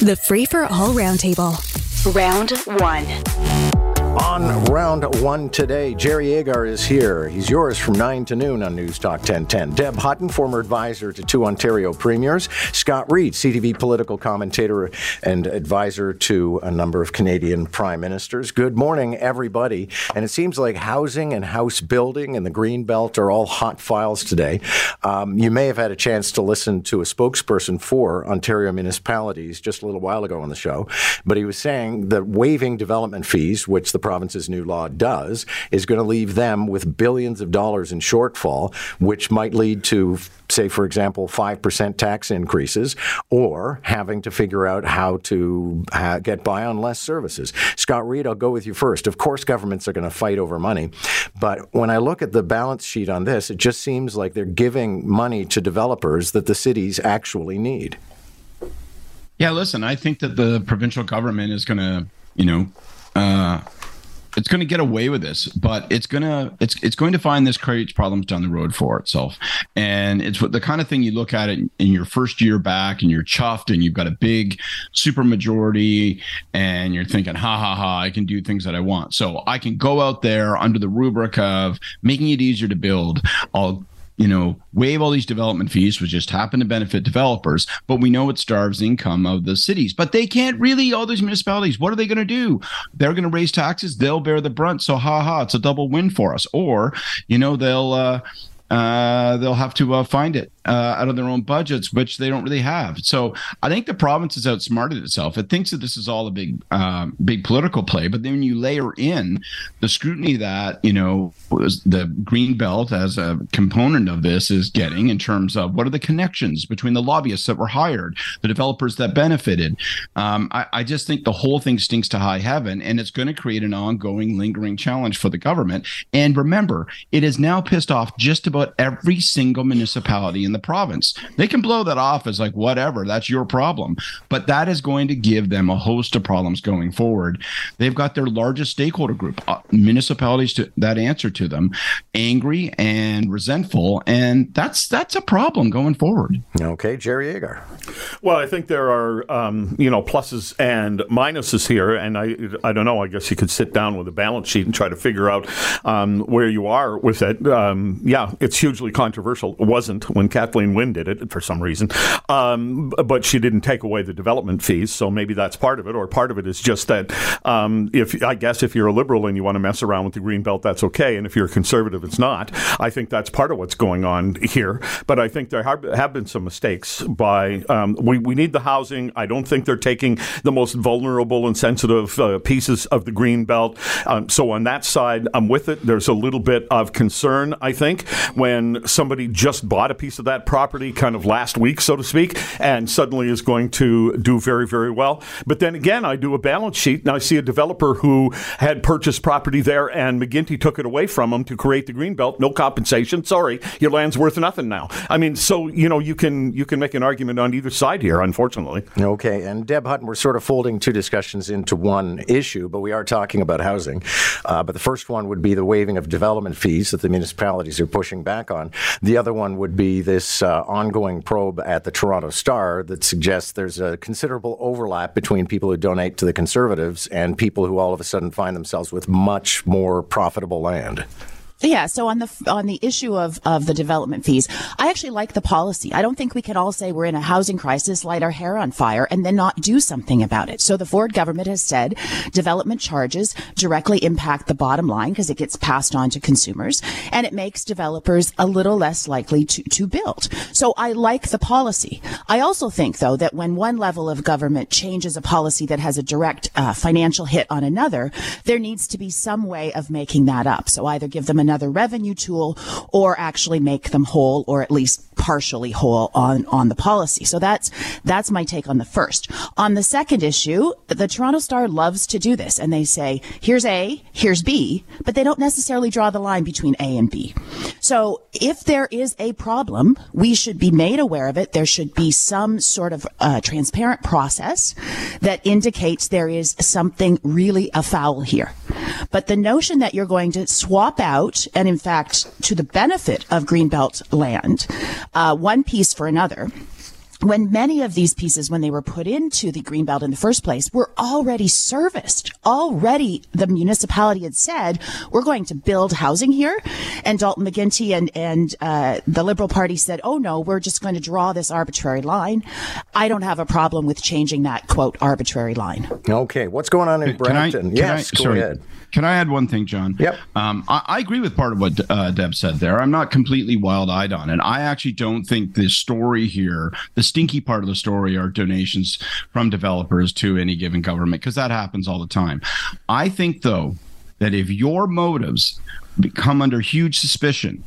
The Free for All Roundtable. Round one. On round one today, Jerry Agar is here. He's yours from 9 to noon on News Talk 1010. Deb Hutton, former advisor to two Ontario premiers. Scott Reid, CTV political commentator and advisor to a number of Canadian prime ministers. Good morning, everybody. And it seems like housing and house building and the Green Belt are all hot files today. Um, you may have had a chance to listen to a spokesperson for Ontario municipalities just a little while ago on the show, but he was saying that waiving development fees, which the province's new law does, is going to leave them with billions of dollars in shortfall, which might lead to, say, for example, 5% tax increases or having to figure out how to uh, get by on less services. Scott Reid, I'll go with you first. Of course, governments are going to fight over money, but when I look at the balance sheet on this, it just seems like they're giving money to developers that the cities actually need. Yeah, listen, I think that the provincial government is going to, you know, uh, it's going to get away with this, but it's going to it's it's going to find this creates problems down the road for itself. And it's what the kind of thing you look at it in your first year back, and you're chuffed, and you've got a big super majority, and you're thinking, ha ha ha, I can do things that I want. So I can go out there under the rubric of making it easier to build. I'll you know, waive all these development fees, which just happen to benefit developers, but we know it starves income of the cities. But they can't really, all these municipalities, what are they going to do? They're going to raise taxes, they'll bear the brunt. So, ha ha, it's a double win for us. Or, you know, they'll, uh, uh, they'll have to uh, find it uh, out of their own budgets, which they don't really have. So I think the province has outsmarted itself. It thinks that this is all a big, uh, big political play, but then you layer in the scrutiny that you know the green belt as a component of this is getting in terms of what are the connections between the lobbyists that were hired, the developers that benefited. Um, I, I just think the whole thing stinks to high heaven, and it's going to create an ongoing, lingering challenge for the government. And remember, it is now pissed off just about every single municipality in the province. They can blow that off as like whatever, that's your problem. But that is going to give them a host of problems going forward. They've got their largest stakeholder group, uh, municipalities to that answer to them, angry and resentful, and that's that's a problem going forward. Okay, Jerry Agar. Well, I think there are um, you know pluses and minuses here, and I I don't know. I guess you could sit down with a balance sheet and try to figure out um, where you are with it. Um, yeah, it's hugely controversial. It wasn't when Kathleen Wynne did it for some reason, um, but she didn't take away the development fees, so maybe that's part of it, or part of it is just that um, if I guess if you're a liberal and you want to mess around with the green belt, that's okay, and if you're a conservative, it's not. I think that's part of what's going on here, but I think there have, been some mistakes by um, we we need the housing. I don't think they're taking the most vulnerable and sensitive uh, pieces of the green belt. Um, so on that side, I'm with it. There's a little bit of concern, I think, when somebody just bought a piece of that property kind of last week, so to speak, and suddenly is going to do very, very well. But then again, I do a balance sheet and I see a developer who had purchased property there and McGuinty took it away from him to create the green belt. No compensation. Sorry, your land's worth nothing now. I mean, so you know you can you can make an argument on either side here. Unfortunately. Okay, and Deb Hutton, we're sort of folding two discussions into one issue, but we are talking about housing. Uh, but the first one would be the waiving of development fees that the municipalities are pushing back on. The other one would be this uh, ongoing probe at the Toronto Star that suggests there's a considerable overlap between people who donate to the Conservatives and people who all of a sudden find themselves with much more profitable land. Yeah. So on the on the issue of of the development fees, I actually like the policy. I don't think we can all say we're in a housing crisis, light our hair on fire, and then not do something about it. So the Ford government has said development charges directly impact the bottom line because it gets passed on to consumers, and it makes developers a little less likely to to build. So I like the policy. I also think though that when one level of government changes a policy that has a direct uh, financial hit on another, there needs to be some way of making that up. So either give them another revenue tool or actually make them whole or at least partially whole on, on the policy. So that's, that's my take on the first. On the second issue, the Toronto Star loves to do this and they say, here's A, here's B, but they don't necessarily draw the line between A and B. So if there is a problem, we should be made aware of it. There should be some sort of uh, transparent process that indicates there is something really afoul here. But the notion that you're going to swap out, and in fact, to the benefit of Greenbelt land, uh, one piece for another, when many of these pieces, when they were put into the Greenbelt in the first place, were already serviced. Already the municipality had said, we're going to build housing here. And Dalton McGuinty and, and uh, the Liberal Party said, oh no, we're just going to draw this arbitrary line. I don't have a problem with changing that, quote, arbitrary line. Okay. What's going on in Brampton? Can yes, I, go sorry, ahead. Can I add one thing, John? Yep. Um, I, I, agree with part of what uh, Deb said there. I'm not completely wild eyed on it. I actually don't think the story here, the stinky part of the story, are donations from developers to any given government, because that happens all the time. I think, though, that if your motives become under huge suspicion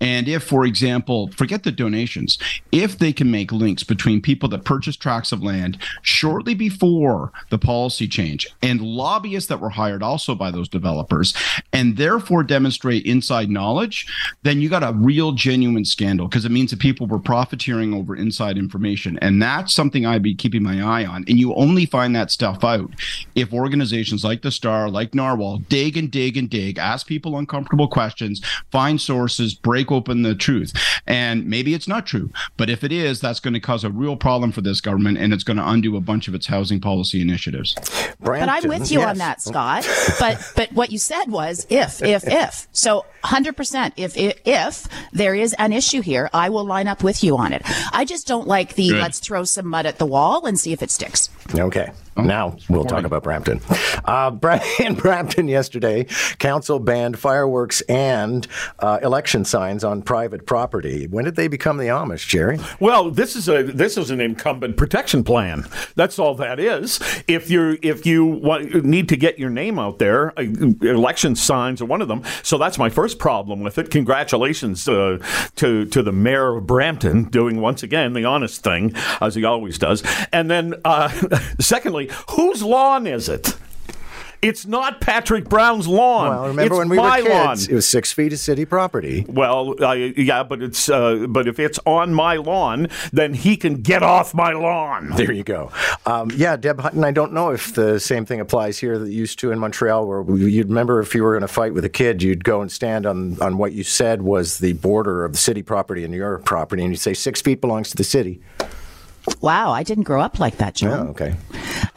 and if, for example, forget the donations, if they can make links between people that purchase tracts of land shortly before the policy change and lobbyists that were hired also by those developers, and therefore demonstrate inside knowledge, then you got a real genuine scandal because it means that people were profiteering over inside information. And that's something I'd be keeping my eye on. And you only find that stuff out if organizations like the Star, like Narwhal, dig and dig and dig, ask people uncomfortable questions, find sources, break open the truth. And maybe it's not true, but if it is, that's going to cause a real problem for this government and it's going to undo a bunch of its housing policy initiatives. Brampton, but I'm with you yes. on that, Scott. but but what you said was if if if. So 100% if, if if there is an issue here, I will line up with you on it. I just don't like the Good. let's throw some mud at the wall and see if it sticks. Okay. Now we'll talk about Brampton. Uh, in Brampton yesterday, council banned fireworks and uh, election signs on private property. When did they become the Amish, Jerry? Well, this is a this is an incumbent protection plan. That's all that is. If you if you want, need to get your name out there, uh, election signs are one of them. So that's my first problem with it. Congratulations uh, to to the mayor of Brampton doing once again the honest thing as he always does. And then uh, secondly, whose lawn is it? It's not Patrick Brown's lawn. Well, remember it's when we my were kids, lawn. it was six feet of city property. Well, uh, yeah, but it's uh, but if it's on my lawn, then he can get off my lawn. There you go. Um, yeah, Deb Hutton, I don't know if the same thing applies here that used to in Montreal, where you'd remember if you were in a fight with a kid, you'd go and stand on, on what you said was the border of the city property and your property, and you'd say six feet belongs to the city. Wow, I didn't grow up like that, Oh, John. okay.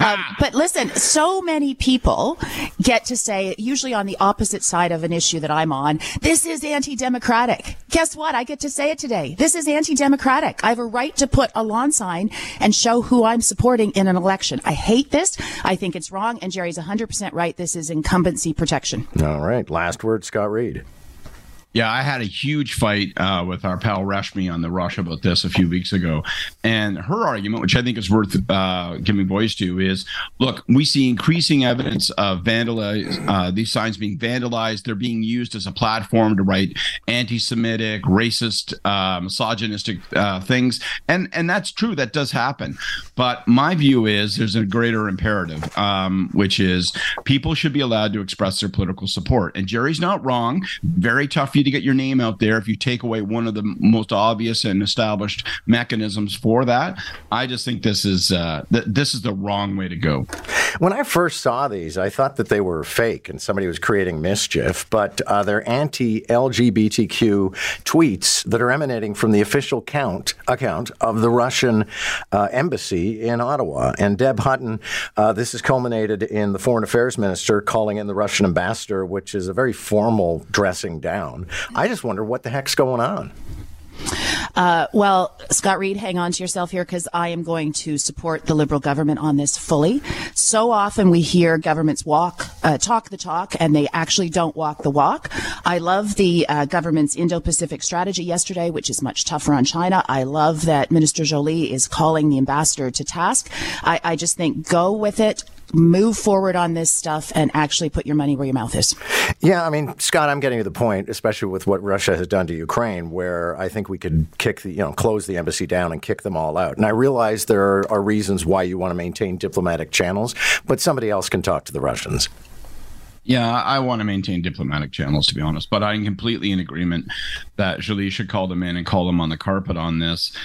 Um, but listen, so many people get to say, usually on the opposite side of an issue that I'm on, this is anti-democratic. Guess what? I get to say it today. This is anti-democratic. I have a right to put a lawn sign and show who I'm supporting in an election. I hate this. I think it's wrong. And Jerry's 100% right. This is incumbency protection. All right. Last word, Scott Reid. Yeah, I had a huge fight uh, with our pal Rashmi on the Rush about this a few weeks ago. And her argument, which I think is worth uh, giving voice to, is look, we see increasing evidence of uh, these signs being vandalized. They're being used as a platform to write anti Semitic, racist, uh, misogynistic uh, things. And, and that's true, that does happen. But my view is there's a greater imperative, um, which is people should be allowed to express their political support. And Jerry's not wrong. Very tough you to get your name out there if you take away one of the most obvious and established mechanisms for that. I just think this is uh, th- this is the wrong way to go. When I first saw these, I thought that they were fake and somebody was creating mischief, but uh, they're anti LGBTQ tweets that are emanating from the official count, account of the Russian uh, embassy in Ottawa. And Deb Hutton, uh, this has culminated in the foreign affairs minister calling in the Russian ambassador, which is a very formal dressing down. I just wonder what the heck's going on. Uh, well, Scott Reid, hang on to yourself here because I am going to support the Liberal government on this fully. So often we hear governments walk, uh, talk the talk, and they actually don't walk the walk. I love the uh, government's Indo-Pacific strategy yesterday, which is much tougher on China. I love that Minister Jolie is calling the ambassador to task. I, I just think go with it. Move forward on this stuff and actually put your money where your mouth is. Yeah, I mean, Scott, I'm getting to the point, especially with what Russia has done to Ukraine, where I think we could kick the, you know, close the embassy down and kick them all out. And I realize there are, are reasons why you want to maintain diplomatic channels, but somebody else can talk to the Russians. Yeah, I want to maintain diplomatic channels, to be honest. But I'm completely in agreement that Jolie should call them in and call them on the carpet on this.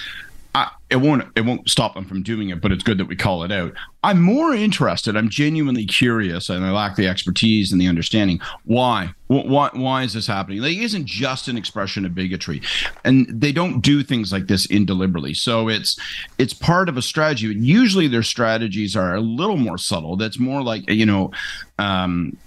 I, it won't it won't stop them from doing it, but it's good that we call it out. I'm more interested. I'm genuinely curious, and I lack the expertise and the understanding. Why? Why, why is this happening? Like, it isn't just an expression of bigotry, and they don't do things like this indeliberately. So it's it's part of a strategy. And Usually, their strategies are a little more subtle. That's more like you know um,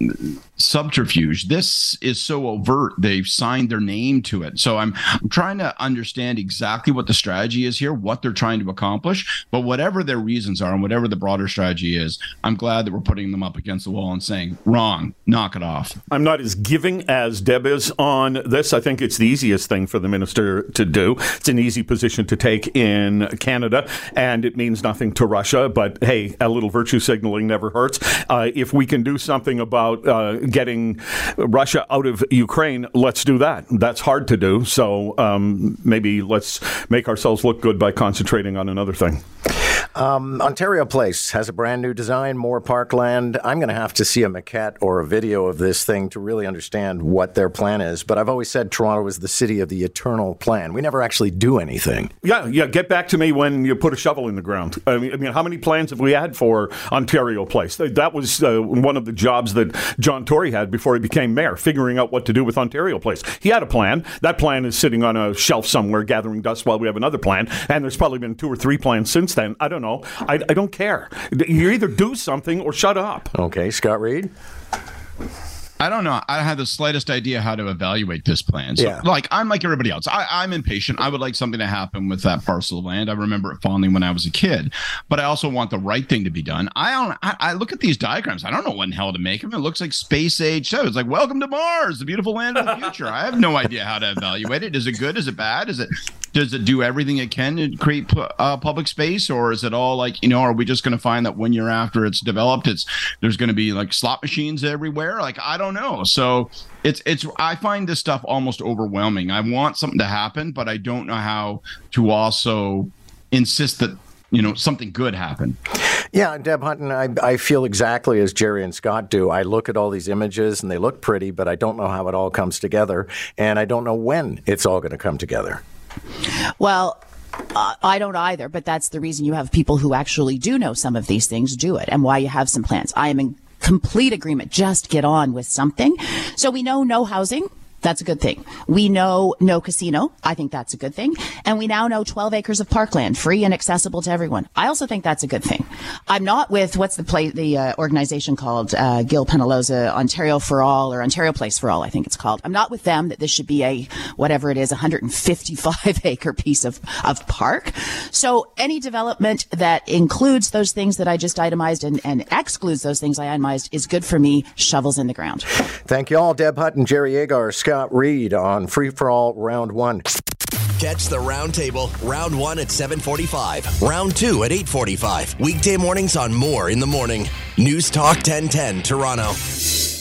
subterfuge. This is so overt; they've signed their name to it. So I'm I'm trying to understand exactly what the strategy is here, what they're trying to accomplish. But whatever their reasons are, and whatever the broader strategy is, I'm glad that we're putting them up against the wall and saying, "Wrong, knock it off." I'm not as giving as Deb is on this. I think it's the easiest thing for the minister to do. It's an easy position to take in Canada, and it means nothing to Russia. But hey, a little virtue signaling never hurts. Uh, if we can do something about uh, getting Russia out of Ukraine, let's do that. That's hard to do. So um, maybe let's make ourselves look good by concentrating on another thing. Um, Ontario Place has a brand new design, more parkland. I'm going to have to see a maquette or a video of this thing to really understand what their plan is. But I've always said Toronto is the city of the eternal plan. We never actually do anything. Yeah, yeah. Get back to me when you put a shovel in the ground. I mean, I mean how many plans have we had for Ontario Place? That was uh, one of the jobs that John Tory had before he became mayor, figuring out what to do with Ontario Place. He had a plan. That plan is sitting on a shelf somewhere, gathering dust while we have another plan. And there's probably been two or three plans since then. I don't know. I, I don't care. You either do something or shut up. Okay, Scott Reid. I don't know. I have the slightest idea how to evaluate this plan. So, Yeah. like, I'm like everybody else. I, I'm impatient. I would like something to happen with that parcel of land. I remember it fondly when I was a kid, but I also want the right thing to be done. I don't. I, I look at these diagrams. I don't know what in the hell to make of them. It looks like space age show. It's like Welcome to Mars, the beautiful land of the future. I have no idea how to evaluate it. Is it good? Is it bad? Is it does it do everything it can to create uh, public space, or is it all like you know? Are we just going to find that one year after it's developed, it's there's going to be like slot machines everywhere? Like I don't know. So it's it's I find this stuff almost overwhelming. I want something to happen, but I don't know how to also insist that you know something good happen. Yeah, Deb Hutton, I, I feel exactly as Jerry and Scott do. I look at all these images and they look pretty, but I don't know how it all comes together, and I don't know when it's all going to come together. Well, uh, I don't either, but that's the reason you have people who actually do know some of these things do it and why you have some plans. I am in complete agreement. Just get on with something. So we know no housing. That's a good thing. We know no casino. I think that's a good thing. And we now know 12 acres of parkland, free and accessible to everyone. I also think that's a good thing. I'm not with what's the play, the uh, organization called uh, Gil Penalosa, Ontario for All or Ontario Place for All, I think it's called. I'm not with them that this should be a whatever it is, 155 acre piece of of park. So any development that includes those things that I just itemized and, and excludes those things I itemized is good for me. Shovels in the ground. Thank you all, Deb Hutton, and Jerry Agar, Scott Reid on Free for All Round One. Catch the roundtable round one at 745, round two at 845. Weekday mornings on Moore in the Morning. News Talk 1010 Toronto.